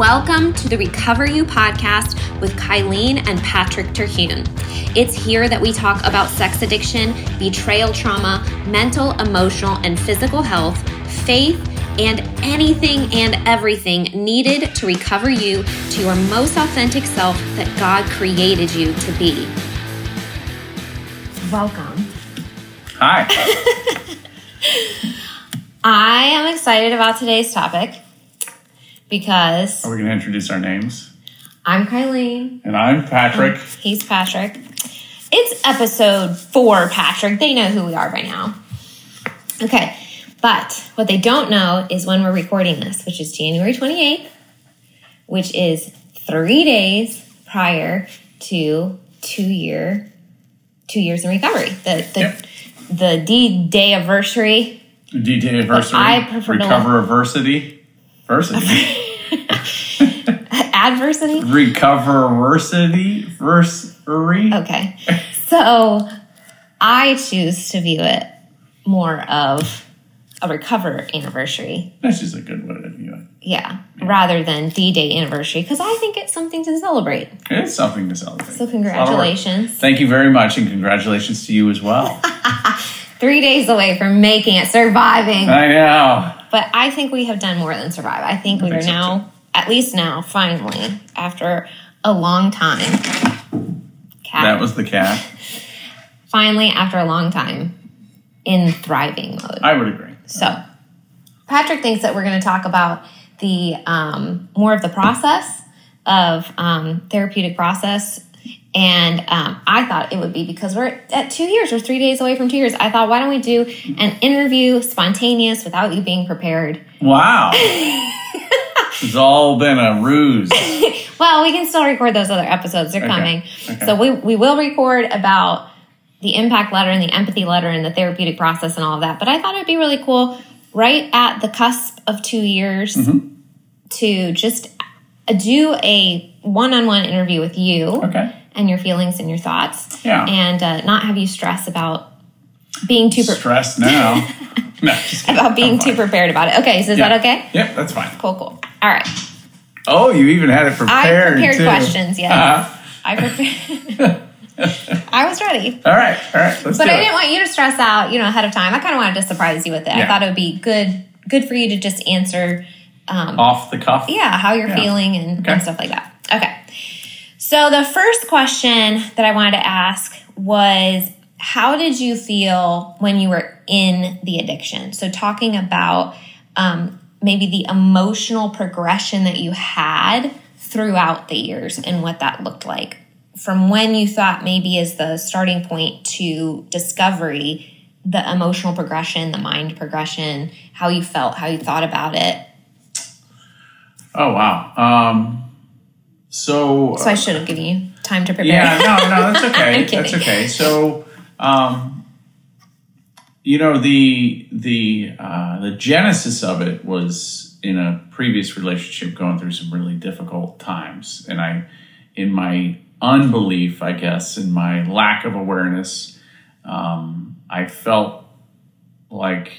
Welcome to the RecoverU podcast with Kylene and Patrick Terhune. It's here that we talk about sex addiction, betrayal trauma, mental, emotional, and physical health, faith, and anything and everything needed to recover you to your most authentic self that God created you to be. Welcome. Hi. I am excited about today's topic because Are we going to introduce our names? I'm Kylene. And I'm Patrick. Um, he's Patrick. It's episode four, Patrick. They know who we are by now. Okay, but what they don't know is when we're recording this, which is January 28th, which is three days prior to two year two years in recovery. The the Yep. the D day anniversary. D-Day anniversary. I prefer Recover adversity. Versity. Adversity. Recover adversity. Versary. Okay. So I choose to view it more of a recover anniversary. That's just a good way to view it. Yeah. Rather than D Day anniversary, because I think it's something to celebrate. It's something to celebrate. So It's a lot of work. congratulations. Thank you very much, and congratulations to you as well. Three days away from making it, surviving. I know. But I think we have done more than survive. I think we think are so, now, at least now, finally, after a long time. Cat. That was the cat. finally, after a long time, in thriving mode. I would agree. So, Patrick thinks that we're going to talk about the um, more of the process of um, therapeutic process. And um, I thought it would be because we're at two years, we're three days away from two years. I thought, why don't we do an interview spontaneous without you being prepared? Wow. it's all been a ruse. Well, we can still record those other episodes. They're Okay. coming. Okay. So we, we will record about the impact letter and the empathy letter and the therapeutic process and all of that. But I thought it'd be really cool right at the cusp of two years Mm-hmm. to just do a one-on-one interview with you Okay. And your feelings and your thoughts. Yeah. And uh, not have you stress about being too pre- Stressed now. no, just about being too prepared about it. Okay, so is Yeah. that okay? yeah that's fine. Cool, cool. All right. Oh, you even had it prepared. i prepared too. questions, yes. Uh-huh. I prepared. I was ready. All right, all right. Let's But I it. didn't want you to stress out, you know, ahead of time. I kind of wanted to surprise you with it. I thought it would be good, good for you to just answer, um, Off the cuff. yeah, how you're Yeah. feeling and, Okay. and stuff like that. Okay. So the first question that I wanted to ask was, how did you feel when you were in the addiction? So talking about um, maybe the emotional progression that you had throughout the years and what that looked like from when you thought maybe as the starting point to discovery the emotional progression the mind progression how you felt how you thought about it Oh wow. Um. So. so i should have given you time to prepare yeah. No. No. That's okay. That's okay. So. Um. You know the the uh, the genesis of it was in a previous relationship going through some really difficult times, and I, in my unbelief, I guess, in my lack of awareness, um, I felt like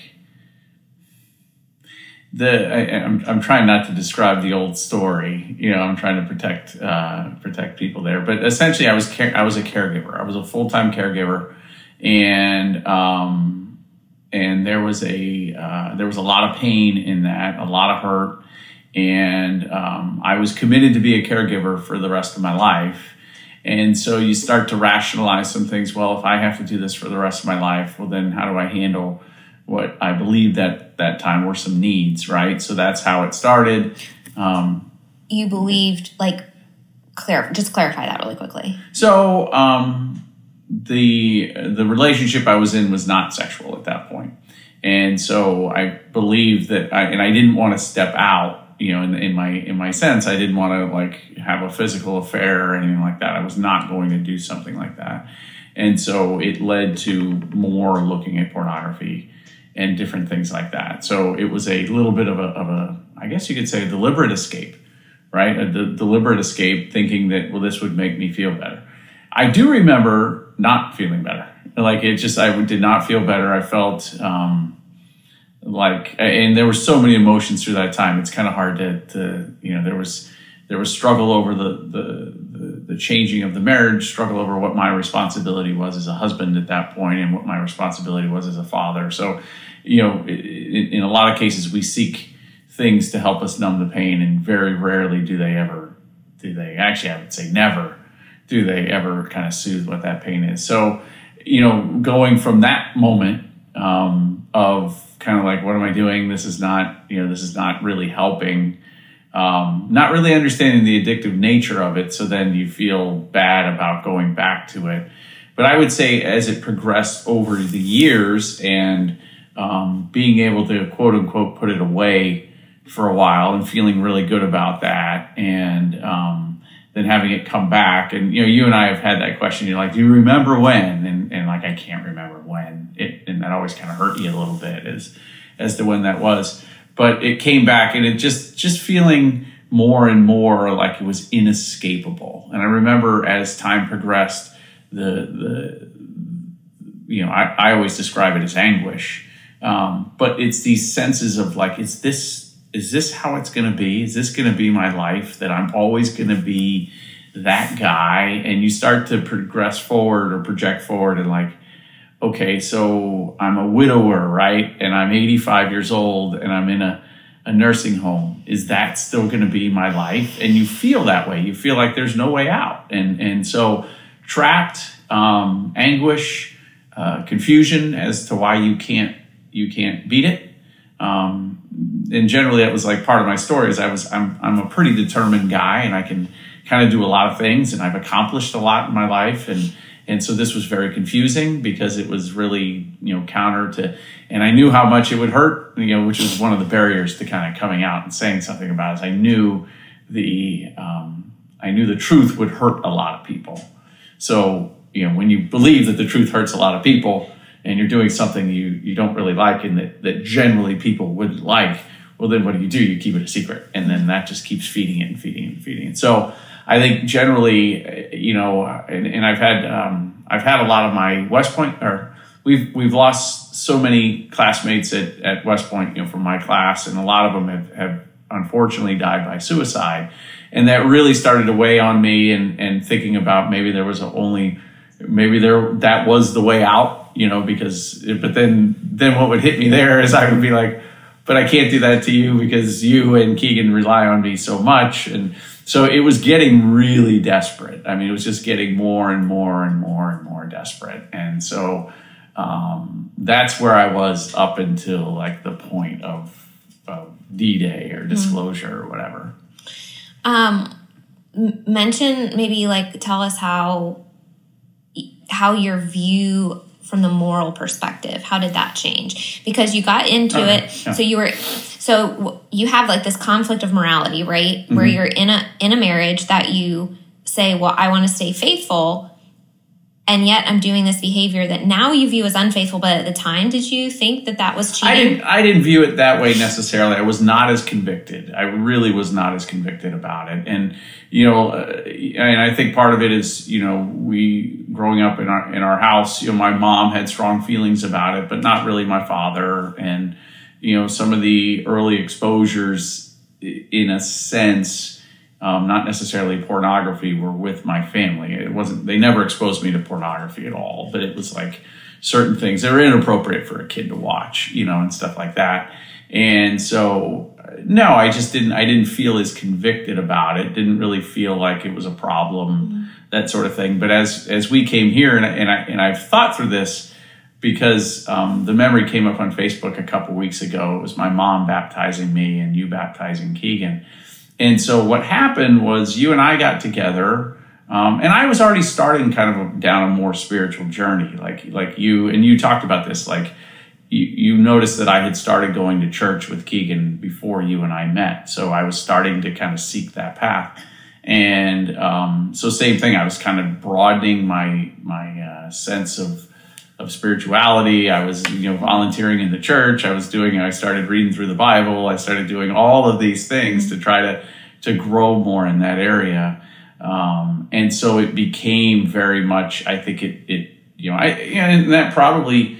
the I, I'm, I'm trying not to describe the old story. You know, I'm trying to protect uh, protect people there. But essentially, I was care, I was a caregiver. I was a full time caregiver, and um, and there was a uh, there was a lot of pain in that, a lot of hurt, and um, I was committed to be a caregiver for the rest of my life. And so you start to rationalize some things. Well, if I have to do this for the rest of my life, well, then how do I handle what I believe that that time were some needs, right? So that's how it started. Um, you believed like clar- just clarify that really quickly so um, the the relationship I was in was not sexual at that point, and so I believed that, I, and I didn't want to step out. You know, in, in my in my sense, I didn't want to like have a physical affair or anything like that. I was not going to do something like that, and so it led to more looking at pornography and different things like that. So it was a little bit of a, of a I guess you could say, a deliberate escape, right? A de- deliberate escape, thinking that well, this would make me feel better. I do remember not feeling better. Like it just, I did not feel better. I felt um, like and there were so many emotions through that time it's kind of hard to, to you know there was there was struggle over the, the, the changing of the marriage struggle over what my responsibility was as a husband at that point and what my responsibility was as a father so you know in, in a lot of cases we seek things to help us numb the pain and very rarely do they ever do they actually i would say never do they ever kind of soothe what that pain is so you know going from that moment um, of kind of like, what am I doing? This is not, you know, this is not really helping. Um, not really understanding the addictive nature of it. So then you feel bad about going back to it. But I would say as it progressed over the years and um, being able to quote unquote put it away for a while and feeling really good about that and um, then having it come back and you know you and I have had that question you're like do you remember when and, and like I can't remember when it and that always kind of hurt you a little bit as as to when that was but it came back and it just just feeling more and more like it was inescapable and I remember as time progressed the the you know I, I always describe it as anguish um, but it's these senses of like is this is this how it's going to be? Is this going to be my life that I'm always going to be that guy? And you start to progress forward or project forward and like, okay, so I'm a widower, right? And I'm 85 years old and I'm in a, a nursing home. Is that still going to be my life? And you feel that way. You feel like there's no way out. And, and so trapped, um, anguish, uh, confusion as to why you can't, you can't beat it. Um, and generally that was like part of my story is I was I'm I'm a pretty determined guy and I can kind of do a lot of things and I've accomplished a lot in my life and and so this was very confusing because it was really you know counter to and I knew how much it would hurt you know which was one of the barriers to kind of coming out and saying something about it. I knew the um, I knew the truth would hurt a lot of people. So you know when you believe that the truth hurts a lot of people and you're doing something you you don't really like and that, that generally people wouldn't like well then what do you do you keep it a secret and then that just keeps feeding it and feeding it and feeding it so i think generally you know and, and i've had um, i've had a lot of my west point or we've we've lost so many classmates at, at west point you know from my class and a lot of them have, have unfortunately died by suicide. And that really started to weigh on me and and thinking about maybe there was only maybe there that was the way out you know because but then then what would hit me there is i would be like but I can't do that to you because you and Keegan rely on me so much. And so it was getting really desperate. I mean, it was just getting more and more and more and more desperate. And so um, that's where I was up until like the point of, of D Day or mm-hmm. disclosure mm-hmm. or whatever. Um, mention maybe like tell us how how your view from the moral perspective how did that change because you got into uh, it yeah. so you were so you have like this conflict of morality right mm-hmm. where you're in a in a marriage that you say well i want to stay faithful and yet I'm doing this behavior that now you view as unfaithful. But at the time, did you think that that was cheating? I didn't. I didn't view it that way necessarily. I was not as convicted. I really was not as convicted about it. And you know, uh, and I think part of it is you know we growing up in our in our house. You know, my mom had strong feelings about it, but not really my father. And you know, some of the early exposures, in a sense um, not necessarily pornography, were with my family. It wasn't, they never exposed me to pornography at all, but it was like certain things that were inappropriate for a kid to watch, you know, and stuff like that. And so, no, I just didn't, I didn't feel as convicted about it. Didn't really feel like it was a problem, mm-hmm. that sort of thing. But as, as we came here and, and I, and I've thought through this, because um, the memory came up on Facebook a couple weeks ago. It was my mom baptizing me and you baptizing Keegan. And so what happened was you and I got together, um, and I was already starting kind of a, down a more spiritual journey, like like you and you talked about this, like you, you noticed that I had started going to church with Keegan before you and I met, so I was starting to kind of seek that path. And um, so, same thing. I was kind of broadening my my uh, sense of of spirituality. I was, you know, volunteering in the church. I was doing, I started reading through the Bible. I started doing all of these things to try to, to grow more in that area. Um, and so it became very much, I think it, it, you know, I, and that probably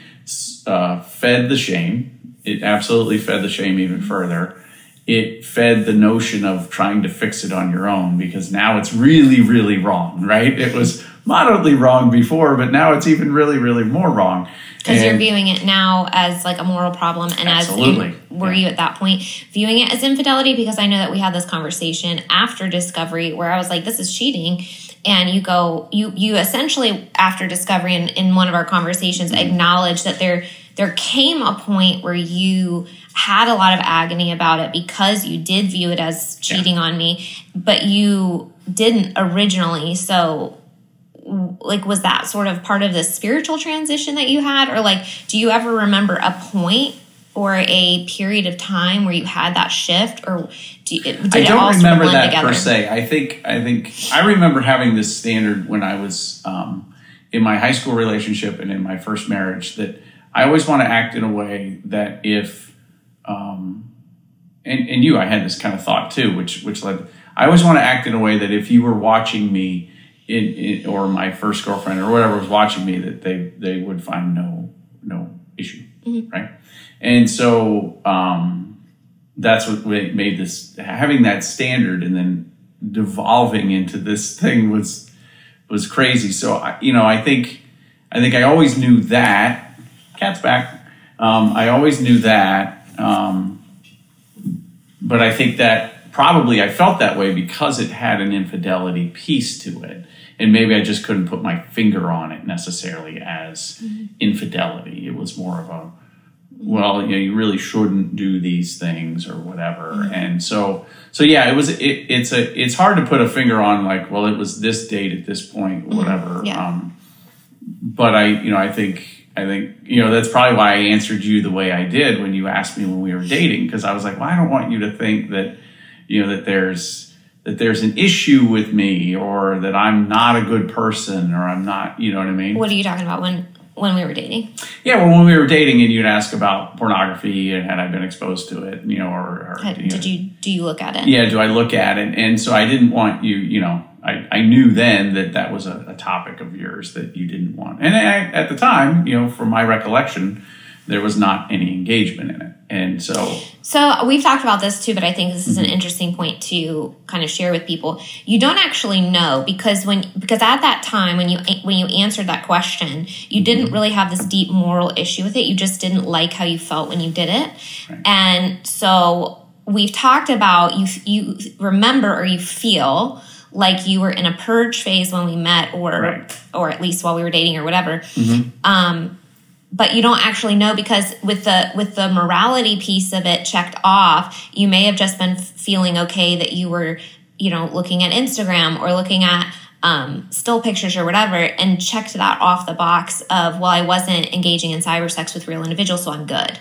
uh, fed the shame it absolutely fed the shame even further. It fed the notion of trying to fix it on your own because now it's really, really wrong, right? It was moderately wrong before, but now it's even really, really more wrong. Because you're viewing it now as like a moral problem, and Absolutely. as in, were Yeah. you at that point viewing it as infidelity? Because I know that we had this conversation after discovery where I was like, "This is cheating," and you go, you you essentially after discovery in, in one of our conversations Mm-hmm. acknowledge that there there came a point where you had a lot of agony about it because you did view it as cheating on me, but you didn't originally. So like was that sort of part of the spiritual transition that you had? Or like do you ever remember a point or a period of time where you had that shift? Or do you, did I don't remember that together? per se. I think I think I remember having this standard when I was um, in my high school relationship and in my first marriage that I always want to act in a way that if um, and, and you, I had this kind of thought too, which which led I always want to act in a way that if you were watching me in, in or my first girlfriend or whatever was watching me, that they they would find no no issue, right? And so um, that's what made this having that standard and then devolving into this thing was was crazy. So I, you know, I think I think I always knew that cat's back. Um, I always knew that, um, but I think that probably I felt that way because it had an infidelity piece to it, and maybe I just couldn't put my finger on it necessarily as mm-hmm. infidelity. It was more of a well, you know, you really shouldn't do these things or whatever. Mm-hmm. And so, so yeah, it was, it, it's a, it's hard to put a finger on like, well, it was this date at this point, mm-hmm. whatever. Yeah. Um, but I, you know, I think, I think, you know, that's probably why I answered you the way I did when you asked me when we were dating. Cause I was like, well, I don't want you to think that, you know, that there's, that there's an issue with me or that I'm not a good person or I'm not, you know what I mean? what are you talking about when when we were dating Yeah, well, when we were dating, and you'd ask about pornography and had I been exposed to it, you know, or, or you know, did you do you look at it Yeah, do I look at it? And so I didn't want you, you know, I, I knew then that that was a, a topic of yours that you didn't want. And I, at the time, you know, from my recollection, there was not any engagement in it. And so, So we've talked about this too, but I think this is an Mm-hmm. interesting point to kind of share with people. You don't actually know because when because at that time when you when you answered that question, you didn't Mm-hmm. really have this deep moral issue with it. You just didn't like how you felt when you did it, Right. and so we've talked about you you remember or you feel like you were in a purge phase when we met or Right. or at least while we were dating or whatever Um, but you don't actually know because with the with the morality piece of it checked off you may have just been feeling okay that you were you know looking at instagram or looking at um, still pictures or whatever and checked that off the box of well i wasn't engaging in cyber sex with real individuals so i'm good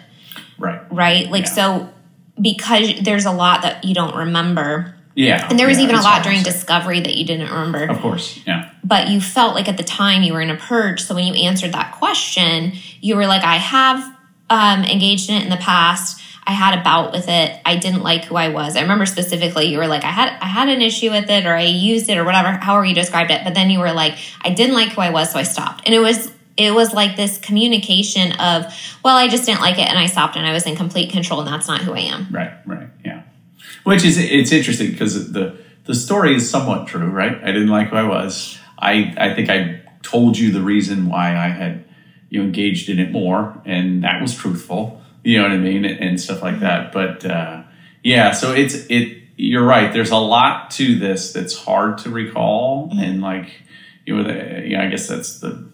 right. right like Yeah. so because there's a lot that you don't remember Yeah. and there was yeah, even a lot during discovery that you didn't remember Of course. Yeah. but you felt like at the time you were in a purge. So when you answered that question, you were like, I have um, engaged in it in the past. I had a bout with it. I didn't like who I was. I remember specifically you were like, I had I had an issue with it or I used it or whatever, however you described it. But then you were like, I didn't like who I was, so I stopped. And it was it was like this communication of, well, I just didn't like it and I stopped and I was in complete control and that's not who I am. Right, right, yeah. Which is it's interesting because the the story is somewhat true, right? I didn't like who I was. I I think I told you the reason why I had you engaged in it more, and that was truthful. You know what I mean, and, stuff like that. But uh, yeah, so it's it. You're right. There's a lot to this that's hard to recall, and like you know, the, you know, I guess that's the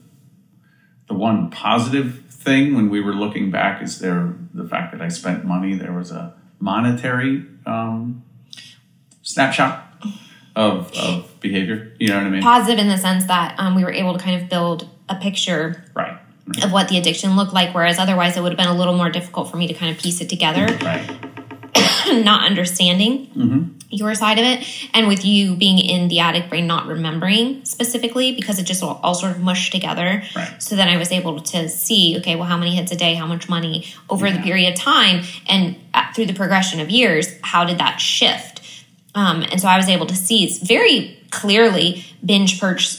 the one positive thing when we were looking back is there the fact that I spent money. There was a monetary um, snapshot of, of behavior. You know what I mean? Positive in the sense that um, we were able to kind of build a picture Right. Right. of what the addiction looked like, whereas otherwise it would have been a little more difficult for me to kind of piece it together, Right. not understanding your side of it. And with you being in the addict brain, not remembering specifically because it just all, all sort of mushed together. Right. So then I was able to see, okay, well, how many hits a day, how much money over the period of time, and uh, through the progression of years, how did that shift? Um, and so I was able to see it's very clearly binge purge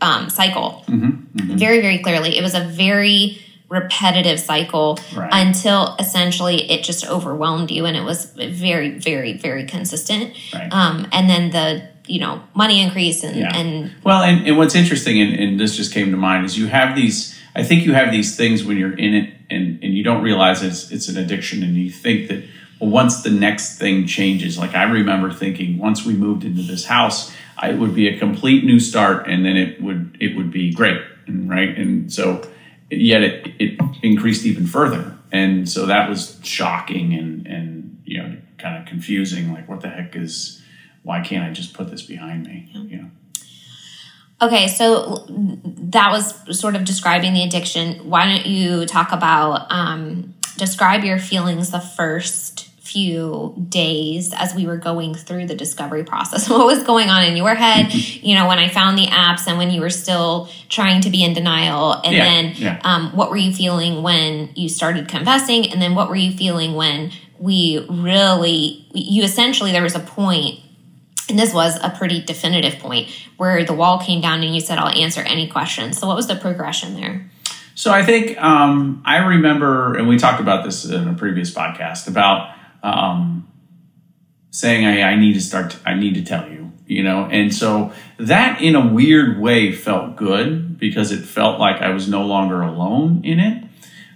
um, cycle very very clearly it was a very repetitive cycle Right. until essentially it just overwhelmed you and it was very very very consistent Right. um, and then the you know money increase and, Yeah. and Well, and, and what's interesting, and, and this just came to mind, is you have these. I think you have these things when you're in it, and, and you don't realize it's it's an addiction, and you think that well, once the next thing changes. Like I remember thinking, once we moved into this house, I, it would be a complete new start, and then it would it would be great, and right, and so yet it it increased even further, and so that was shocking and and you know kind of confusing. Like what the heck is why can't I just put this behind me? You know. Okay, so that was sort of describing the addiction. Why don't you talk about um, describe your feelings the first few days as we were going through the discovery process? What was going on in your head? you know, when I found the apps and when you were still trying to be in denial, and Yeah, then yeah. um, what were you feeling when you started confessing, and then what were you feeling when we really you essentially there was a point and this was a pretty definitive point where the wall came down and you said, I'll answer any questions. So, what was the progression there? So I think um, I remember, and we talked about this in a previous podcast about um, saying I, I need to start. I need to tell you, you know, and so that in a weird way felt good because it felt like I was no longer alone in it.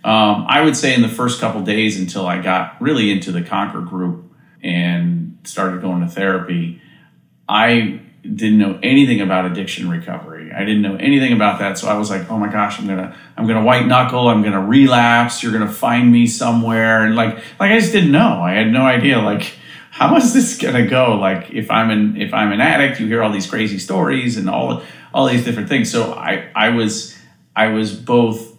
Um, I would say in the first couple days until I got really into the Conquer group and started going to therapy, I didn't know anything about addiction recovery. I didn't know anything about that. So I was like, oh my gosh, I'm gonna I'm gonna white knuckle, I'm gonna relapse, you're gonna find me somewhere. And like like I just didn't know. I had no idea like how is this gonna go? Like if I'm an if I'm an addict, you hear all these crazy stories and all all these different things. So I I was I was both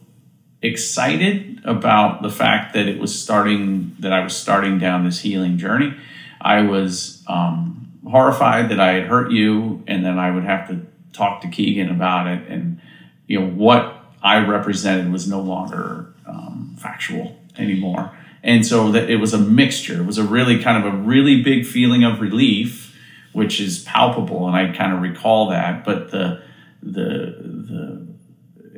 excited about the fact that it was starting that I was starting down this healing journey. I was um, horrified that I had hurt you, and then I would have to talk to Keegan about it, and you know what I represented was no longer um, factual anymore, and so that it was a mixture. It was a really kind of a really big feeling of relief, which is palpable, and I kind of recall that, but the the the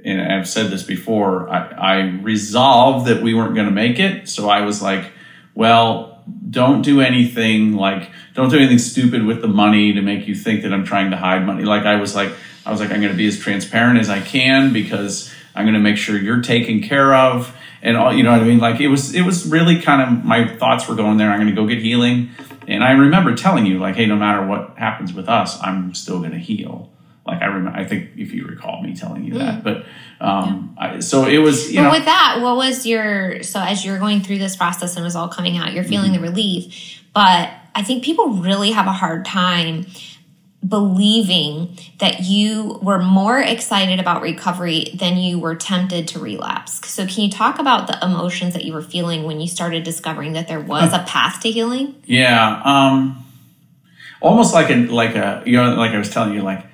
and I've said this before, I, I resolved that we weren't going to make it. So I was like, well, don't do anything like, don't do anything stupid with the money to make you think that I'm trying to hide money. Like I was like, I was like, I'm going to be as transparent as I can because I'm going to make sure you're taken care of. And all, you know what I mean? Like it was, it was really kind of, my thoughts were going there. I'm going to go get healing. And I remember telling you like, Hey, no matter what happens with us, I'm still going to heal like I remember, I think if you recall me telling you that, but um, I, so it was, you But know, with that, what was your so as you're going through this process and it was all coming out, you're feeling Mm-hmm. the relief. But I think people really have a hard time believing that you were more excited about recovery than you were tempted to relapse. So can you talk about the emotions that you were feeling when you started discovering that there was a path to healing? yeah, um, almost like a like a you know, like I was telling you, like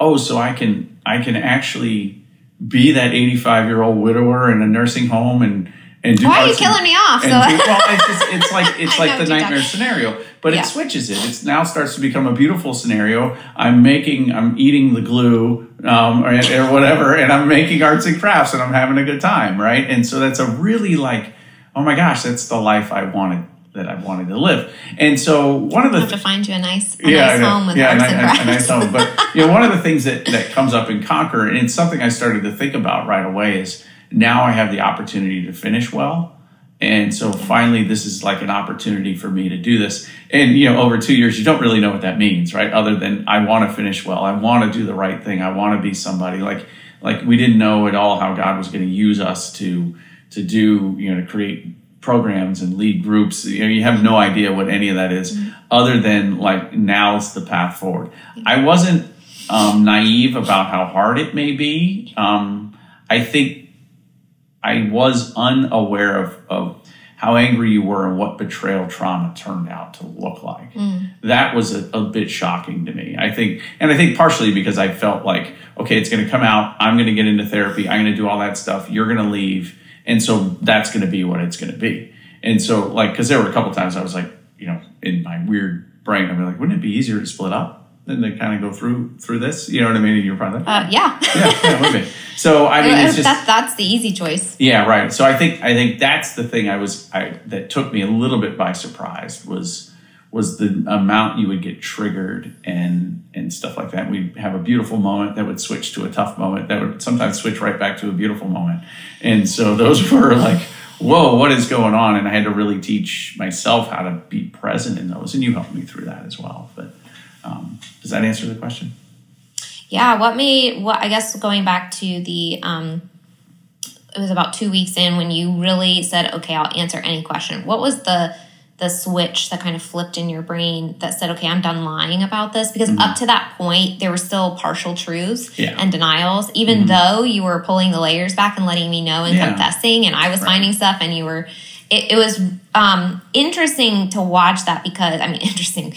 oh, so I can I can actually be that 85 year old widower in a nursing home and and do Why are you and- killing me off? So do- well, it's, just, it's like it's like the nightmare talking- scenario, but Yeah. it switches it. It now starts to become a beautiful scenario. I'm making, I'm eating the glue um, or, or whatever, and I'm making arts and crafts, and I'm having a good time, right? And so that's a really like, oh my gosh, that's the life I wanted that I wanted to live. And so one of the have to find you a nice, yeah nice home with yeah, arts a, and crafts. a nice home. But you know, one of the things that that comes up in Conquer, and it's something I started to think about right away, is now I have the opportunity to finish well. And so finally, this is like an opportunity for me to do this. And you know, over two years, you don't really know what that means, right? Other than I want to finish well, I want to do the right thing, I want to be somebody. Like, like we didn't know at all how God was going to use us to to do, you know, to create programs and lead groups. You know, you have no idea what any of that is, other than like now's the path forward. I wasn't um, naive about how hard it may be. Um, I think I was unaware of, of how angry you were and what betrayal trauma turned out to look like. That was a, a bit shocking to me. I think, and I think partially because I felt like, okay, it's going to come out. I'm going to get into therapy. I'm going to do all that stuff. You're going to leave. And so that's going to be what it's going to be. And so, like, because there were a couple times I was like, you know, in my weird brain, I'm like, wouldn't it be easier to split up? than to kind of go through through this? You know what I mean? You're probably like, Uh, yeah. yeah, yeah, would be. So I mean, it's just that, that's the easy choice. yeah, right. So I think I think that's the thing I was I that took me a little bit by surprise was was the amount you would get triggered and and stuff like that. We'd have a beautiful moment that would switch to a tough moment that would sometimes switch right back to a beautiful moment. And so those were like, whoa, what is going on? And I had to really teach myself how to be present in those. And you helped me through that as well. But um, does that answer the question? Yeah, what made what I guess going back to the um it was about 2 weeks in when you really said, "Okay, I'll answer any question." What was the the switch that kind of flipped in your brain that said, "Okay, I'm done lying about this"? Because up mm-hmm. to that point, there were still partial truths Yeah. and denials, even mm-hmm. though you were pulling the layers back and letting me know and Yeah. confessing, and I was Right. finding stuff, and you were. It, it was um, interesting to watch that because I mean, interesting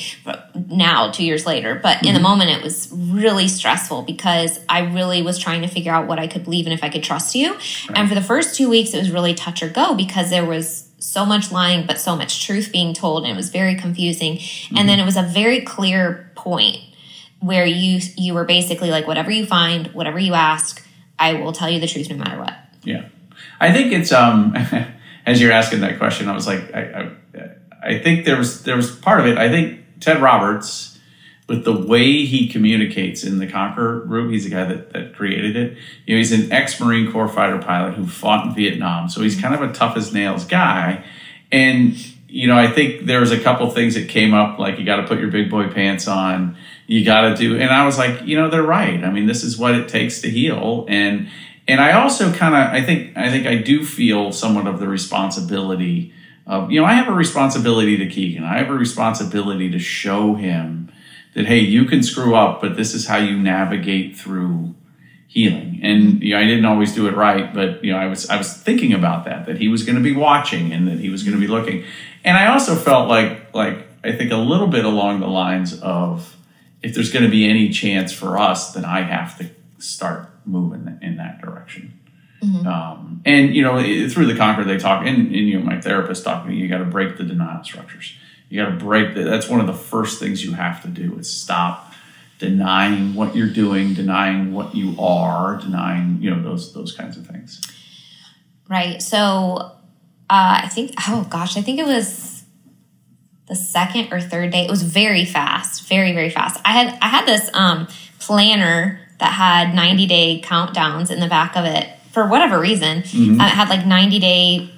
now, two years later, but in the mm-hmm. moment, it was really stressful because I really was trying to figure out what I could believe and if I could trust you. And for the first two weeks, it was really touch or go because there was so much lying, but so much truth being told, and it was very confusing. And then it was a very clear point where you you were basically like, whatever you find, whatever you ask, I will tell you the truth no matter what. Yeah, I think it's um as you're asking that question, I was like, I, I, I think there was there was part of it. I think Ted Roberts, with the way he communicates in the Conquer group, he's the guy that, that created it. You know, he's an ex Marine Corps fighter pilot who fought in Vietnam, so he's kind of a tough as nails guy. And you know, I think there was a couple things that came up, like you got to put your big boy pants on, you got to do. And I was like, you know, they're right. I mean, this is what it takes to heal, and and I also kind of, I think, I think I do feel somewhat of the responsibility of, you know, I have a responsibility to Keegan. I have a responsibility to show him that hey, you can screw up, but this is how you navigate through healing. And you know, I didn't always do it right, but you know, I was I was thinking about that that he was going to be watching and that he was going to be looking. And I also felt like like I think a little bit along the lines of if there's going to be any chance for us, then I have to start moving in that direction. Um, and you know, through the conquer, they talk, and, and you know, my therapist talked to me. You got to break the denial structures. You got to break that. That's one of the first things you have to do is stop denying what you're doing, denying what you are, denying you know those those kinds of things. Right. So uh, I think, oh gosh, I think it was the second or third day. It was very fast, very very fast. I had I had this um, planner that had 90 day countdowns in the back of it for whatever reason. Mm-hmm. Uh, it had like 90 day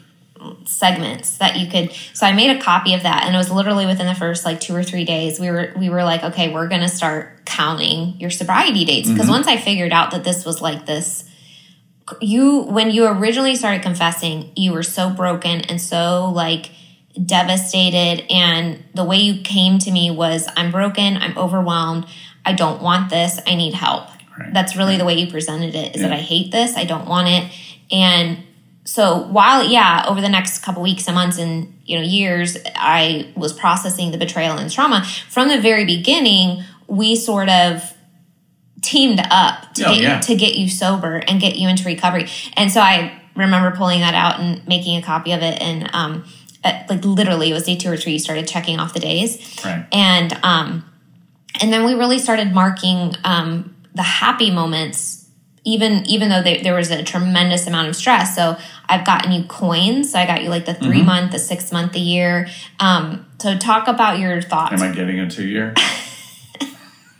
segments that you could so i made a copy of that and it was literally within the first like two or three days we were we were like okay we're gonna start counting your sobriety dates. Because mm-hmm. once i figured out that this was like this you when you originally started confessing you were so broken and so like devastated and the way you came to me was i'm broken i'm overwhelmed i don't want this i need help. Right. that's really the way you presented it is that i hate this i don't want it and so while yeah over the next couple weeks and months and you know years i was processing the betrayal and trauma from the very beginning we sort of teamed up to Oh, get yeah. to get you sober and get you into recovery and so i remember pulling that out and making a copy of it and um at, like literally it was day two or three you started checking off the days Right. and um and then we really started marking um the happy moments even even though they, there was a tremendous amount of stress so i've gotten you coins so i got you like the 3 Mm-hmm. month the six month the year um so talk about your thoughts Am I getting a two year?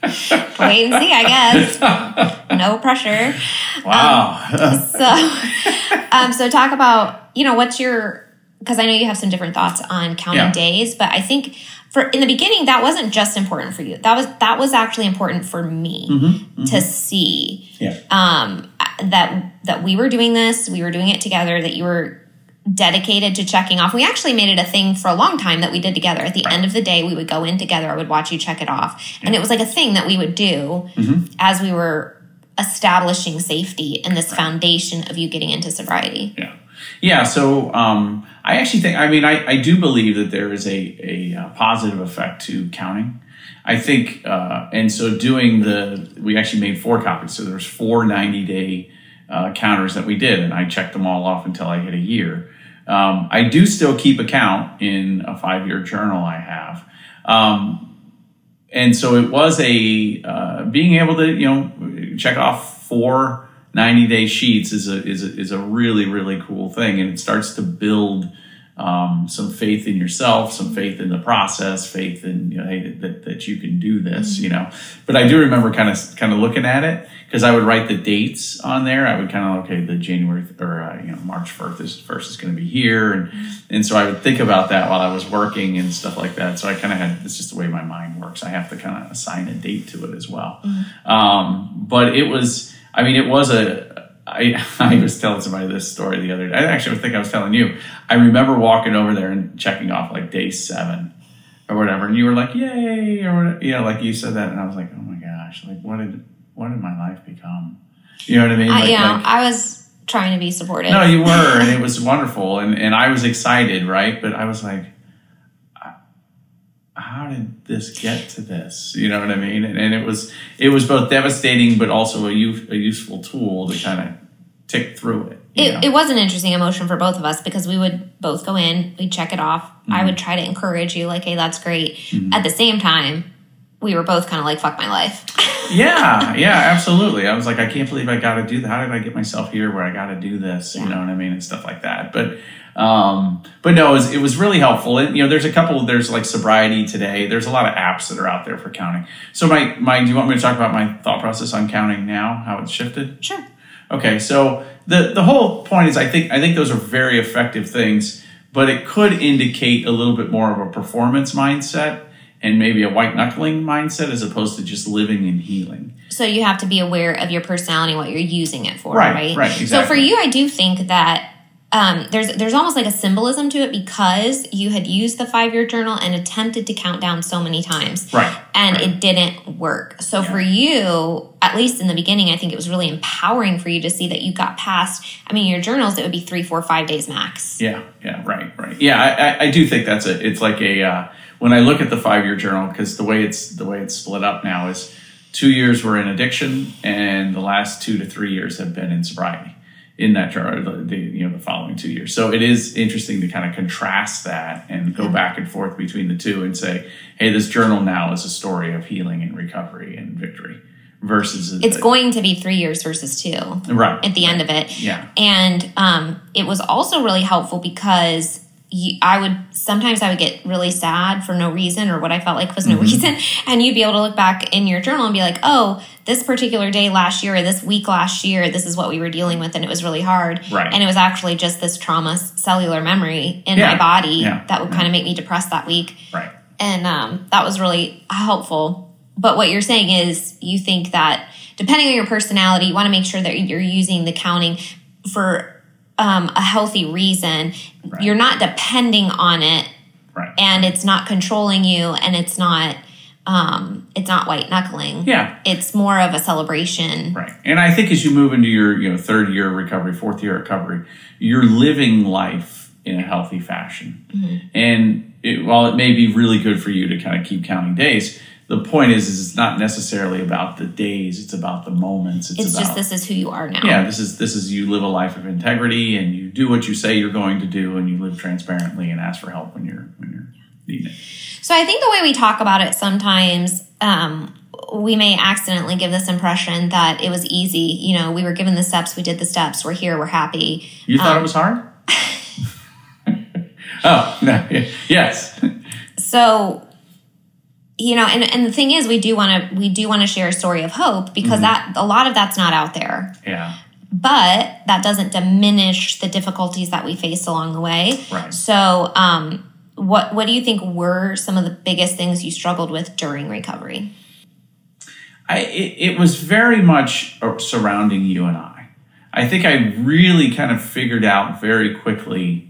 wait and see i guess no pressure Wow. so um so talk about you know what's your because i know you have some different thoughts on counting Yeah. days but i think for in the beginning that wasn't just important for you that was that was actually important for me Mm-hmm. to see yeah. um that that we were doing this we were doing it together that you were dedicated to checking off we actually made it a thing for a long time that we did together at the end of the day we would go in together i would watch you check it off and it was like a thing that we would do Mm-hmm. as we were establishing safety and this foundation of you getting into sobriety Yeah. Yeah. So um, I actually think, I mean, I, I do believe that there is a, a, uh positive effect to counting. I think, uh, and so doing the, we actually made four copies. So there's four 90 day uh, counters that we did, and I checked them all off until I hit a year. Um, I do still keep a count in a five year journal I have. Um, and so it was a uh, being able to you know check off four 90 day sheets is a, is a is a really really cool thing and it starts to build um, some faith in yourself, some faith in the process, faith in you know hey, that, that you can do this, you know. But I do remember kind of kind of looking at it because I would write the dates on there. I would kind of okay, the January or uh, you know March first is first is going to be here, and and so I would think about that while I was working and stuff like that. So I kind of had it's just the way my mind works. I have to kind of assign a date to it as well. Um, but it was, I mean, it was a I, I was telling somebody this story the other day. I actually think I was telling you. I remember walking over there and checking off like day seven or whatever, and you were like, "Yay!" or whatever. know, like you said that, and I was like, "Oh my gosh! Like, what did what did my life become?" You know what I mean? I, Like- yeah, like- I was trying to be supportive. no, you were, and it was wonderful, and and I was excited, right? But I was like, I- how did this get to this? You know what I mean? And, and it was it was both devastating, but also a, use, a useful tool to kind of tick through it. it, it was an interesting emotion for both of us because we would both go in, we'd check it off. I Mm-hmm. would try to encourage you, like, hey, that's great. At the same time, we were both kind of like, fuck my life. yeah, yeah, absolutely. I was like, I can't believe I got to do that. How did I get myself here where I got to do this? You know what I mean, and stuff like that. But, um, but no, it was, it was really helpful. And you know, there's a couple. There's like sobriety today. There's a lot of apps that are out there for counting. So, my, my, do you want me to talk about my thought process on counting now? How it's shifted? sure. Okay, so the the whole point is, I think I think those are very effective things, but it could indicate a little bit more of a performance mindset and maybe a white knuckling mindset as opposed to just living and healing. So you have to be aware of your personality, what you're using it for, Right, right? right, So for you, I do think that um, there's there's almost like a symbolism to it because you had used the five year journal and attempted to count down so many times, Right, And right. it didn't work. So Yeah. for you, at least in the beginning, I think it was really empowering for you to see that you got past. I mean, your journals it would be three, four, five days max. Yeah, yeah, right, right. Yeah, I, I, I do think that's a. It's like a uh, when I look at the five year journal because the way it's the way it's split up now is two years were in addiction and the last two to three years have been in sobriety in that journal. The, the you know the following two years. So it is interesting to kind of contrast that and go back and forth between the two and say, hey, this journal now is a story of healing and recovery and victory versus It's going to be three years versus two. right at the end of it. Yeah. And um, it was also really helpful because I would sometimes I would get really sad for no reason or what I felt like was Mm-hmm. no reason, and you'd be able to look back in your journal and be like, oh, this particular day last year or this week last year, this is what we were dealing with, and it was really hard. Right. And it was actually just this trauma cellular memory in Yeah. my body Yeah. that would kind of make me depressed that week right. and um, that was really helpful. But what you're saying is you think that depending on your personality, you want to make sure that you're using the counting for um, a healthy reason. Right. You're not depending on it, Right. and it's not controlling you, and it's not um, it's not white knuckling. Yeah. it's more of a celebration. Right. And I think as you move into your, you know, third year recovery, fourth year recovery, you're living life in a healthy fashion. And it, while it may be really good for you to kind of keep counting days, the point is, is it's not necessarily about the days; it's about the moments. It's, It's about just this is who you are now. yeah. This is this is you live a life of integrity, and you do what you say you're going to do, and you live transparently, and ask for help when you're when you're needing it. So I think the way we talk about it sometimes, um, we may accidentally give this impression that it was easy. You know, we were given the steps, we did the steps, we're here, we're happy. You thought Um, it was hard? oh no! Yes. So, you know, and, and the thing is, we do want to we do want to share a story of hope because that a lot of that's not out there. Yeah. But that doesn't diminish the difficulties that we face along the way. Right. So, um, what what do you think were some of the biggest things you struggled with during recovery? I, it, it was very much uh, surrounding you and I. I think I really kind of figured out very quickly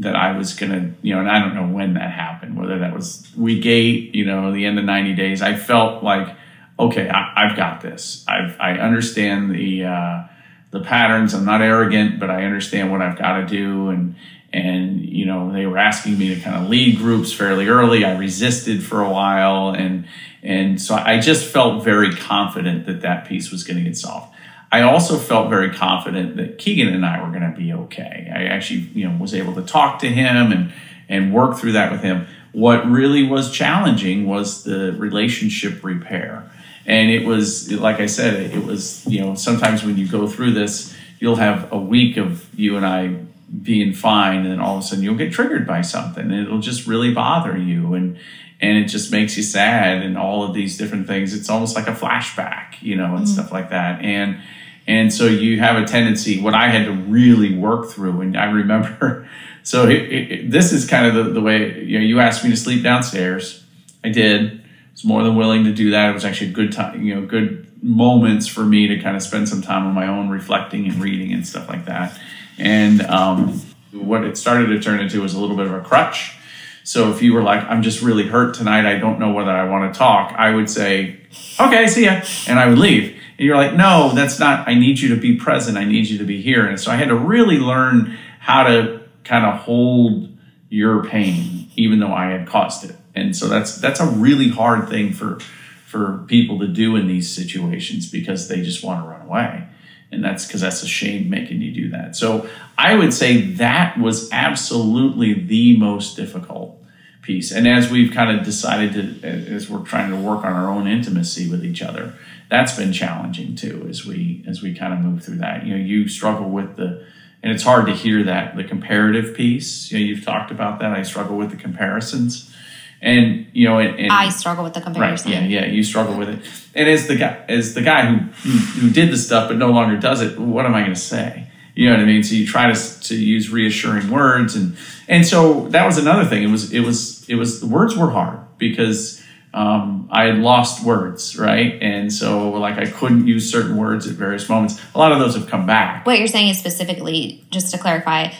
that I was to, you know, and I don't know when that happened, whether that was week eight, you know, the end of 90 days. I felt like, okay, I, I've got this. I've, I understand the, uh, the patterns. I'm not arrogant, but I understand what I've got to do. And, and, you know, they were asking me to kind of lead groups fairly early. I resisted for a while. And, and so I just felt very confident that that piece was going to get solved. I also felt very confident that Keegan and I were going to be okay. I actually, you know, was able to talk to him and, and work through that with him. what really was challenging was the relationship repair. And it was, like I said, it was, you know, sometimes when you go through this, you'll have a week of you and I being fine, and then all of a sudden you'll get triggered by something, and it'll just really bother you. And, and it just makes you sad and all of these different things. It's almost like a flashback, you know, and mm-hmm. stuff like that. And, and so you have a tendency, what I had to really work through, and I remember, so it, it, this is kind of the, the way, you know, you asked me to sleep downstairs. I did. I was more than willing to do that. It was actually a good time, you know, good moments for me to kind of spend some time on my own reflecting and reading and stuff like that. And um, what it started to turn into was a little bit of a crutch. So if you were like, I'm just really hurt tonight, I don't know whether I want to talk, I would say, okay, see ya. And I would leave. And you're like, no, that's not, I need you to be present. I need you to be here. And so I had to really learn how to kind of hold your pain, even though I had caused it. And so that's, that's a really hard thing for, for people to do in these situations because they just want to run away. And that's because that's a shame making you do that. So I would say that was absolutely the most difficult piece. And as we've kind of decided to, as we're trying to work on our own intimacy with each other, that's been challenging too as we as we kind of move through that. You know, you struggle with the and it's hard to hear that the comparative piece. You know, you've talked about that. I struggle with the comparisons, and you know, and, and I struggle with the comparison. Right? Yeah, yeah, you struggle with it. And as the guy, as the guy who, who who did the stuff but no longer does it, what am I going to say? You know what I mean? So you try to to use reassuring words, and and so that was another thing. It was it was it was the words were hard because um, I had lost words, right? And so, like, I couldn't use certain words at various moments. A lot of those have come back. What you're saying is specifically, just to clarify,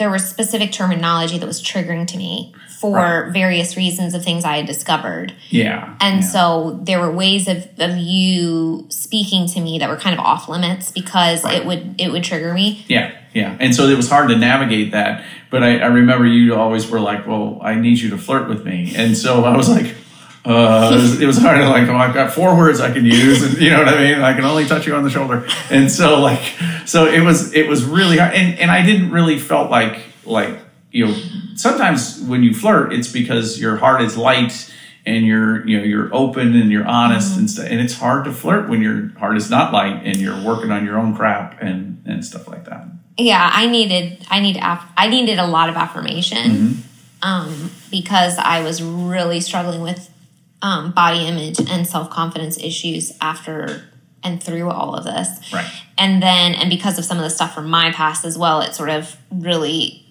there was specific terminology that was triggering to me for right. various reasons of things I had discovered. Yeah. And yeah. so there were ways of, of you speaking to me that were kind of off limits because right. it would it would trigger me. Yeah. Yeah. And so it was hard to navigate that. But I, I remember you always were like, Well, I need you to flirt with me. And so I was like, uh, it, was, it was hard to like, oh, I've got four words I can use, and you know what I mean. I can only touch you on the shoulder, and so like, so it was, it was really hard, and and I didn't really felt like like you know sometimes when you flirt it's because your heart is light and you're you know you're open and you're honest mm-hmm. and stuff and it's hard to flirt when your heart is not light and you're working on your own crap and and stuff like that yeah i needed i need i needed a lot of affirmation mm-hmm. um, because i was really struggling with um, body image and self-confidence issues after and through all of this right and then and because of some of the stuff from my past as well it sort of really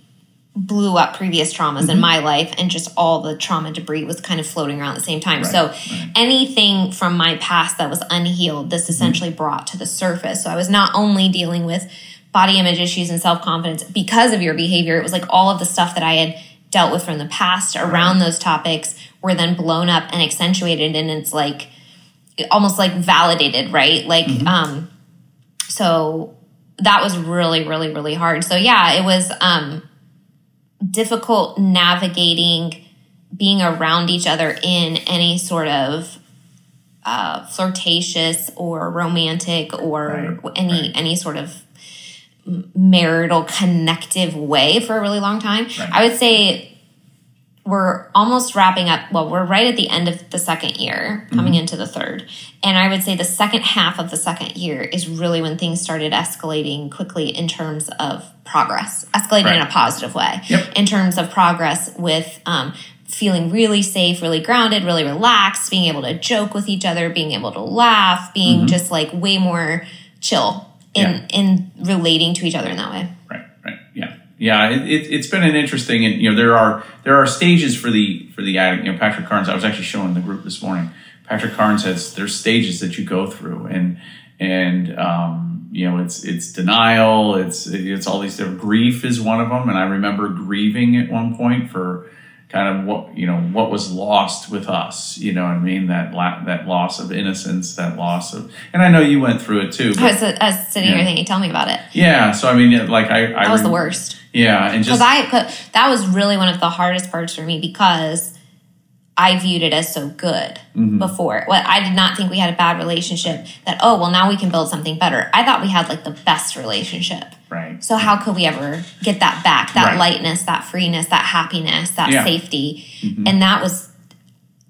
blew up previous traumas mm-hmm. in my life and just all the trauma debris was kind of floating around at the same time. Right, so right. anything from my past that was unhealed, this mm-hmm. essentially mm-hmm. brought to the surface. So I was not only dealing with body image issues and self-confidence because of your behavior, it was like all of the stuff that I had dealt with from the past around those topics were then blown up and accentuated and it's like almost like validated, right? Like mm-hmm. um so that was really really really hard. So yeah, it was um difficult navigating being around each other in any sort of uh, flirtatious or romantic or right, any right. any sort of marital connective way for a really long time. Right. I would say we're almost wrapping up. Well, we're right at the end of the second year, coming mm-hmm. into the third. And I would say the second half of the second year is really when things started escalating quickly in terms of progress, escalating right. in a positive way, yep. in terms of progress with um, feeling really safe, really grounded, really relaxed, being able to joke with each other, being able to laugh, being mm-hmm. just like way more chill in yeah. in relating to each other in that way. Yeah it, has it, been an interesting, and you know, there are there are stages for the for the. You know, Patrick Carnes. I was actually showing the group this morning. Patrick Carnes says there's stages that you go through, and and um, you know, it's it's denial. It's it's all these different. Grief is one of them, and I remember grieving at one point for kind of what you know what was lost with us you know what i mean that la- that loss of innocence that loss of and i know you went through it too but, I, was, I was sitting yeah. here thinking tell me about it yeah so i mean like i, I that was re- the worst yeah and just i put that was really one of the hardest parts for me because I viewed it as so good Mm-hmm. before. What I did not think we had a bad relationship. That oh well, now we can build something better. I thought we had like the best relationship. Right. So how could we ever get that back? That Right. lightness, that freeness, that happiness, that Yeah. Mm-hmm. safety, and that was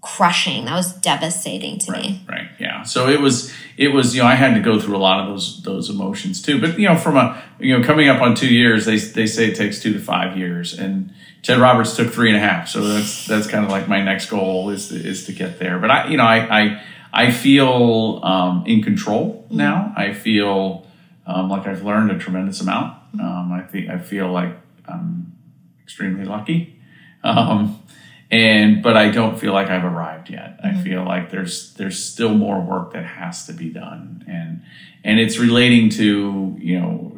crushing. That was devastating to me. Right. Yeah. So it was it was you know I had to go through a lot of those those emotions too. But you know from a you know coming up on two years they they say it takes two to five years and Ted Roberts took three and a half. So that's that's kind of like my next goal is to, is to get there. But I you know I I I feel um, in control now. I feel um, like I've learned a tremendous amount. Um, I think I feel like I'm extremely lucky. Um, and but I don't feel like I've arrived yet. I mm-hmm. feel like there's there's still more work that has to be done, and and it's relating to you know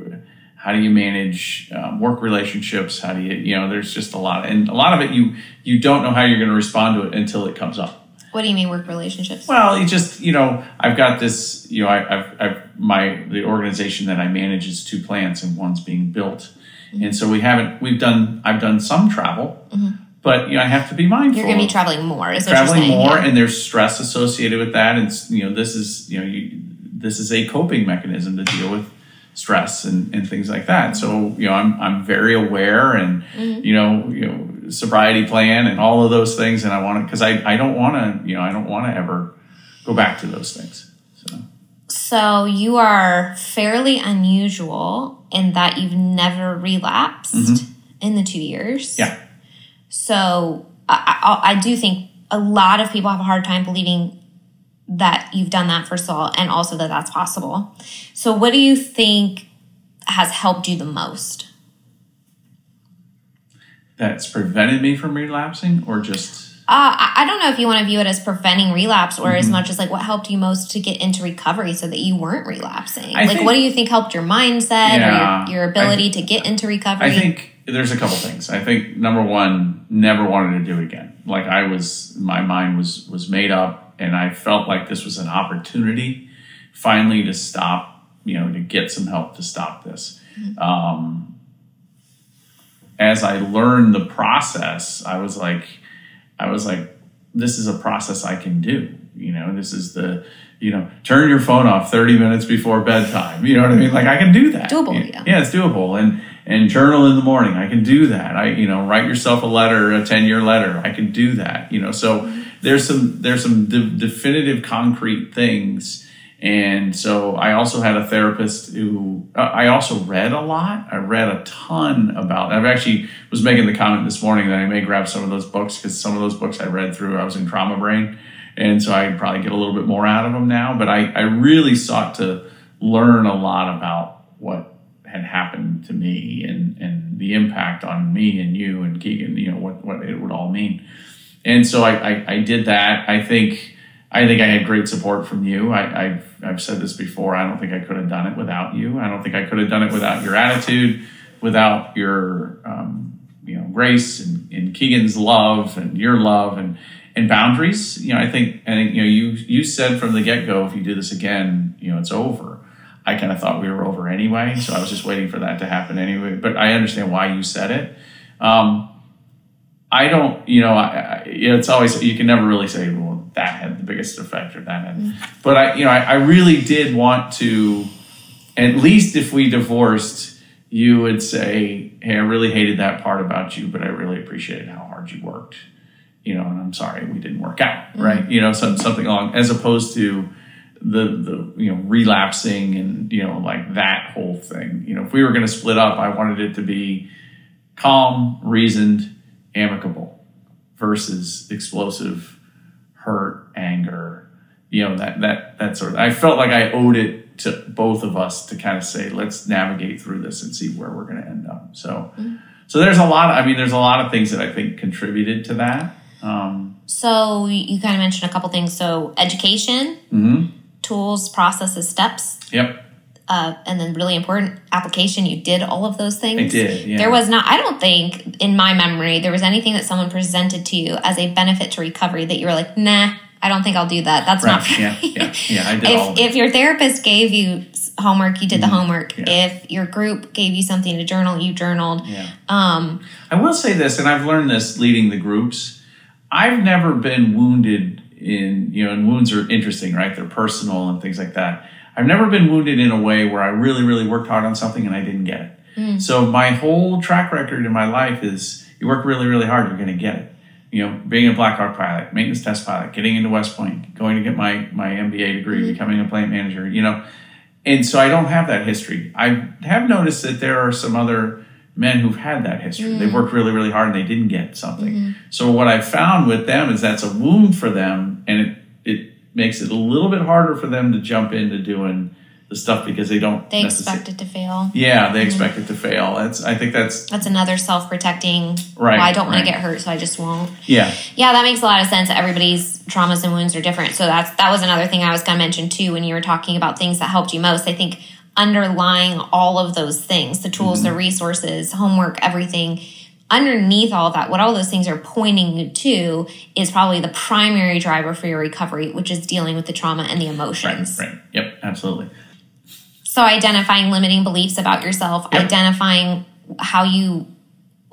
how do you manage um, work relationships? How do you you know there's just a lot, and a lot of it you you don't know how you're going to respond to it until it comes up. What do you mean work relationships? Well, you just you know, I've got this. You know, I, I've, I've my the organization that I manage is two plants, and one's being built, mm-hmm. and so we haven't. We've done. I've done some travel, mm-hmm. But you know, I have to be mindful. You're going to be traveling more. Is traveling saying. more, yeah. and there's stress associated with that, and you know, this is you know, you, this is a coping mechanism to deal with stress and, and things like that. So you know, I'm I'm very aware, and Mm-hmm. you know, you know, sobriety plan and all of those things, and I want to because I I don't want to you know I don't want to ever go back to those things. So So you are fairly unusual in that you've never relapsed in the two years. Mm-hmm. yeah, So I, I, I do think a lot of people have a hard time believing that you've done that first of all, and also that that's possible. So what do you think has helped you the most? that's prevented me from relapsing, or just Uh, I I don't know if you want to view it as preventing relapse or Mm-hmm. as much as like what helped you most to get into recovery so that you weren't relapsing. I like, think- what do you think helped your mindset Yeah, or your, your ability to get into recovery? I think there's a couple things. I think number one, never wanted to do it again. Like I was, my mind was was made up, and I felt like this was an opportunity, finally, to stop. You know, to get some help to stop this. Um, as I learned the process, I was like, I was like, this is a process I can do. You know, this is the, you know, turn your phone off 30 minutes before bedtime. You know what I mean? Like I can do that. Doable, Yeah, yeah. it's doable. And, and journal in the morning. I can do that. I, you know, write yourself a letter, a 10 year letter. I can do that. You know, so there's some, there's some de- definitive concrete things. And so I also had a therapist who uh, I also read a lot. I read a ton about. I've actually was making the comment this morning that I may grab some of those books because some of those books I read through I was in trauma brain, and so I probably get a little bit more out of them now. But I, I really sought to learn a lot about what had happened to me and and the impact on me and you and Keegan. You know what what it would all mean. And so I, I, I did that. I think I think I had great support from you. I, I've I've said this before. I don't think I could have done it without you. I don't think I could have done it without your attitude, without your um, you know grace and, and Keegan's love and your love and and boundaries. You know, I think I think you know you you said from the get go, if you do this again, you know it's over. I kind of thought we were over anyway, so I was just waiting for that to happen anyway. But I understand why you said it. Um, I don't, you know, I, I, it's always you can never really say, well, that had the biggest effect or that had. But I, you know, I, I really did want to, at least if we divorced, you would say, hey, I really hated that part about you, but I really appreciated how hard you worked. You know, and I'm sorry we didn't work out, right? You know, some, something along as opposed to the the you know relapsing and you know like that whole thing. You know, if we were going to split up, I wanted it to be calm, reasoned, amicable versus explosive, hurt, anger. You know that that that sort of. I felt like I owed it to both of us to kind of say, let's navigate through this and see where we're going to end up. So, so there's a lot. I mean, there's a lot of things that I think contributed to that. Um, so you kind of mentioned a couple things. So education, mhm. Tools, processes, steps, Yep, uh, and then really important application. You did all of those things. I did. Yeah. There was not, I don't think in my memory, there was anything that someone presented to you as a benefit to recovery that you were like, nah, I don't think I'll do that. That's not right. for Yeah, me. yeah, yeah. I did all If, of it. if your therapist gave you homework, you did the homework. Mm-hmm. Yeah. If your group gave you something to journal, you journaled. Yeah. Um, I will say this, and I've learned this leading the groups. I've never been wounded in, you know, and wounds are interesting, right? They're personal and things like that. I've never been wounded in a way where I really, really worked hard on something and I didn't get it. Mm. So my whole track record in my life is you work really, really hard, you're going to get it. You know, being a Black Hawk pilot, maintenance test pilot, getting into West Point, going to get my my MBA degree, mm-hmm. becoming a plant manager. You know, and so I don't have that history. I have noticed that there are some other men who've had that history. Mm. They've worked really, really hard and they didn't get something. Mm. So what I've found with them is that's a wound for them, and it it makes it a little bit harder for them to jump into doing the stuff because they don't. They expect it to fail. Yeah, they mm-hmm. expect it to fail. That's I think that's that's another self protecting. Right. Well, I don't want right. to get hurt, so I just won't. Yeah. Yeah, that makes a lot of sense. Everybody's traumas and wounds are different, so that's that was another thing I was going to mention too when you were talking about things that helped you most. I think underlying all of those things, the tools, mm-hmm. the resources, homework, everything underneath all that, what all those things are pointing you to is probably the primary driver for your recovery, which is dealing with the trauma and the emotions. Right, right. Yep, absolutely. So identifying limiting beliefs about yourself, yep. identifying how you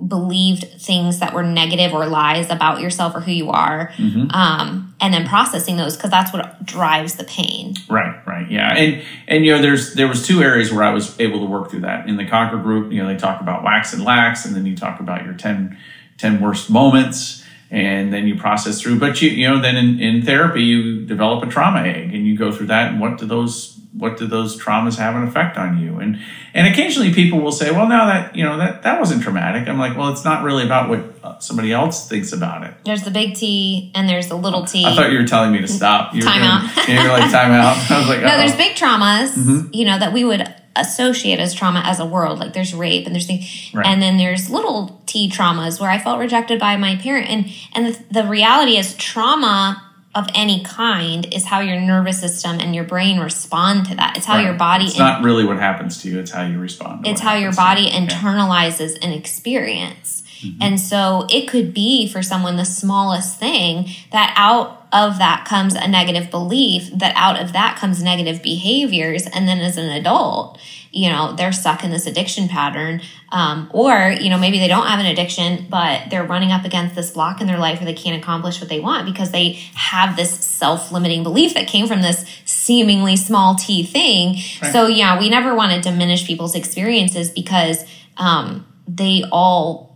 believed things that were negative or lies about yourself or who you are, mm-hmm. um, and then processing those because that's what drives the pain. Right, right, yeah, and and you know, there's there was two areas where I was able to work through that in the Conquer group. You know, they talk about wax and lax, and then you talk about your 10, 10 worst moments. And then you process through, but you you know then in, in therapy you develop a trauma egg and you go through that and what do those what do those traumas have an effect on you? And and occasionally people will say, well, no, that you know that that wasn't traumatic. I'm like, well, it's not really about what uh, somebody else thinks about it. There's the big T and there's the little T. I thought you were telling me to stop. You time out. You're like time out. I was like, no, there's big traumas. Mm-hmm. You know that we would associate as trauma as a world. Like there's rape and there's things, right. and then there's little T traumas where I felt rejected by my parent. And and the, the reality is trauma of any kind is how your nervous system and your brain respond to that. It's how right. your body. It's in- not really what happens to you. It's how you respond. It's how your body internalizes yeah. an experience. Mm-hmm. And so it could be for someone the smallest thing that out of that comes a negative belief, that out of that comes negative behaviors. And then as an adult, you know, they're stuck in this addiction pattern. Um, or, you know, maybe they don't have an addiction, but they're running up against this block in their life where they can't accomplish what they want because they have this self limiting belief that came from this seemingly small t thing. Right. So, yeah, we never want to diminish people's experiences because um, they all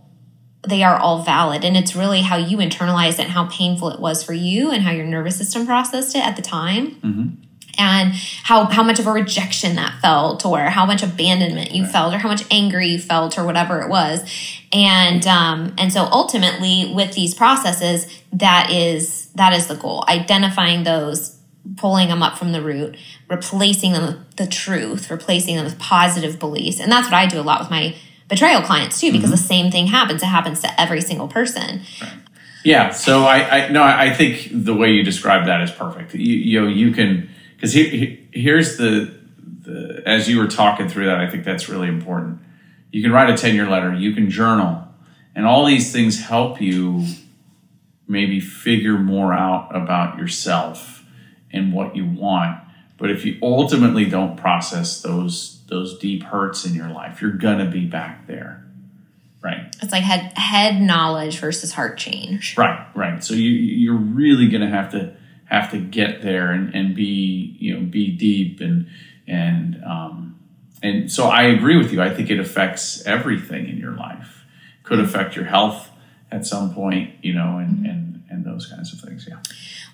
they are all valid and it's really how you internalize it and how painful it was for you and how your nervous system processed it at the time mm-hmm. And how how much of a rejection that felt or how much abandonment you right. felt or how much anger you felt or whatever it was and um and so ultimately with these processes that is that is the goal identifying those pulling them up from the root replacing them with the truth replacing them with positive beliefs and that's what i do a lot with my betrayal clients too, because mm-hmm. the same thing happens. It happens to every single person. Right. Yeah. So I, I no, I think the way you describe that is perfect. You, you know, you can because he, here's the, the as you were talking through that, I think that's really important. You can write a ten year letter. You can journal, and all these things help you maybe figure more out about yourself and what you want. But if you ultimately don't process those those deep hurts in your life, you're gonna be back there. Right. It's like head head knowledge versus heart change. Right, right. So you you're really gonna have to have to get there and, and be, you know, be deep and and um and so I agree with you. I think it affects everything in your life. Could affect your health at some point, you know, and and and those kinds of things. Yeah.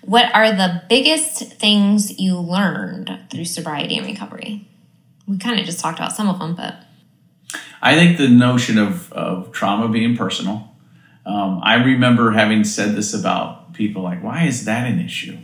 What are the biggest things you learned through sobriety and recovery? we kind of just talked about some of them, but I think the notion of, of trauma being personal. Um, I remember having said this about people like, why is that an issue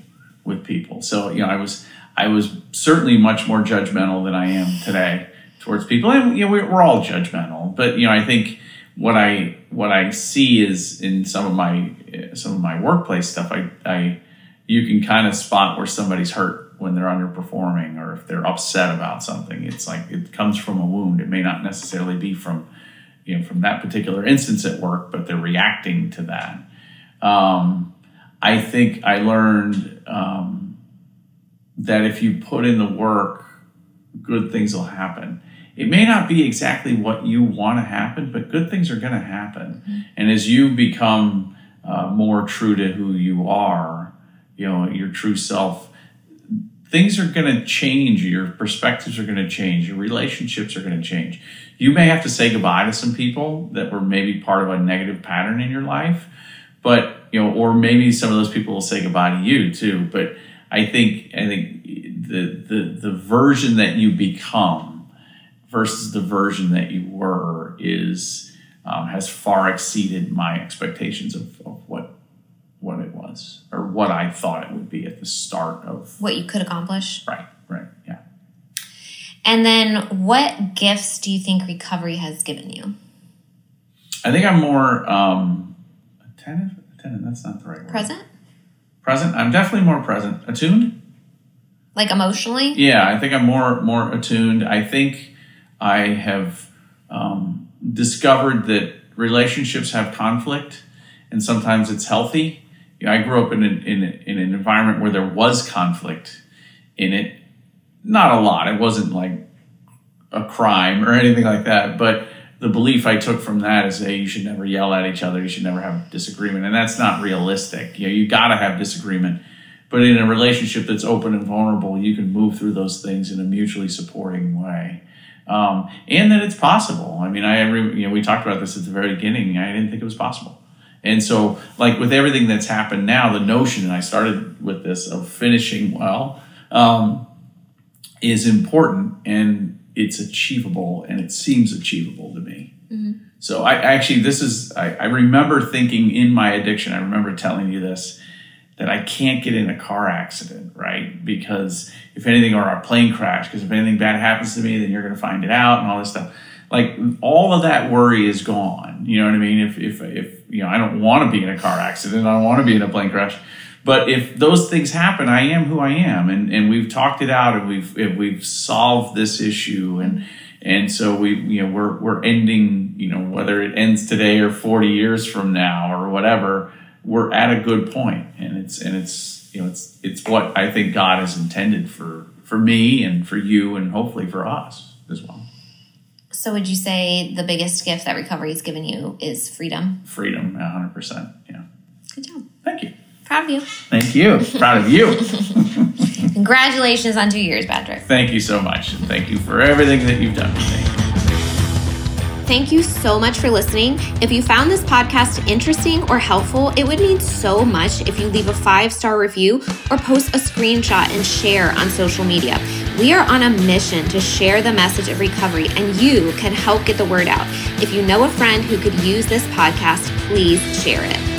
with people? So, you know, I was, I was certainly much more judgmental than I am today towards people. And, you know, we're, we're all judgmental, but, you know, I think what I, what I see is in some of my, some of my workplace stuff, I, I, you can kind of spot where somebody's hurt when they're underperforming or if they're upset about something. It's like it comes from a wound. It may not necessarily be from you know from that particular instance at work, but they're reacting to that. Um, I think I learned um, that if you put in the work, good things will happen. It may not be exactly what you want to happen, but good things are going to happen. Mm-hmm. And as you become uh, more true to who you are, you know, your true self, things are going to change. Your perspectives are going to change. Your relationships are going to change. You may have to say goodbye to some people that were maybe part of a negative pattern in your life, but you know, or maybe some of those people will say goodbye to you too. But I think I think the the the version that you become versus the version that you were is um, has far exceeded my expectations of, of what what it was or what I thought it would be at the start of what you could accomplish. Right, right, yeah. And then, what gifts do you think recovery has given you? I think I'm more um, attentive. Attentive. That's not the right word. Present. Present. I'm definitely more present. Attuned. Like emotionally. Yeah, I think I'm more more attuned. I think I have um, discovered that relationships have conflict, and sometimes it's healthy. You know, I grew up in, an, in, in an environment where there was conflict in it. Not a lot. It wasn't like a crime or anything like that, but the belief I took from that is, hey, you should never yell at each other. You should never have disagreement, and that's not realistic. You know, you got to have disagreement, but in a relationship that's open and vulnerable, you can move through those things in a mutually supporting way, um, and that it's possible. I mean, I you know we talked about this at the very beginning. I didn't think it was possible, and so like with everything that's happened now, the notion, and I started with this of finishing well, um, is important and it's achievable and it seems achievable to me. Mm-hmm. So I actually, this is, I, I, remember thinking in my addiction, I remember telling you this, that I can't get in a car accident, right? Because if anything, or a plane crash, because if anything bad happens to me, then you're going to find it out and all this stuff. Like all of that worry is gone. You know what I mean? If, if, if, you know, I don't want to be in a car accident, I don't want to be in a plane crash but if those things happen, I am who I am, and and we've talked it out, and we've we've solved this issue, and and so we you know we're we're ending you know whether it ends today or forty years from now or whatever, we're at a good point, and it's and it's you know it's it's what I think God has intended for for me and for you, and hopefully for us as well. So, would you say the biggest gift that recovery has given you is freedom? Freedom, hundred percent. Yeah. Good job. Thank you. Proud of you. Thank you. Proud of you. Congratulations on two years, Patrick. Thank you so much. And thank you for everything that you've done for me. Thank you so much for listening. If you found this podcast interesting or helpful, it would mean so much if you leave a five star review or post a screenshot and share on social media. We are on a mission to share the message of recovery, and you can help get the word out. If you know a friend who could use this podcast, please share it.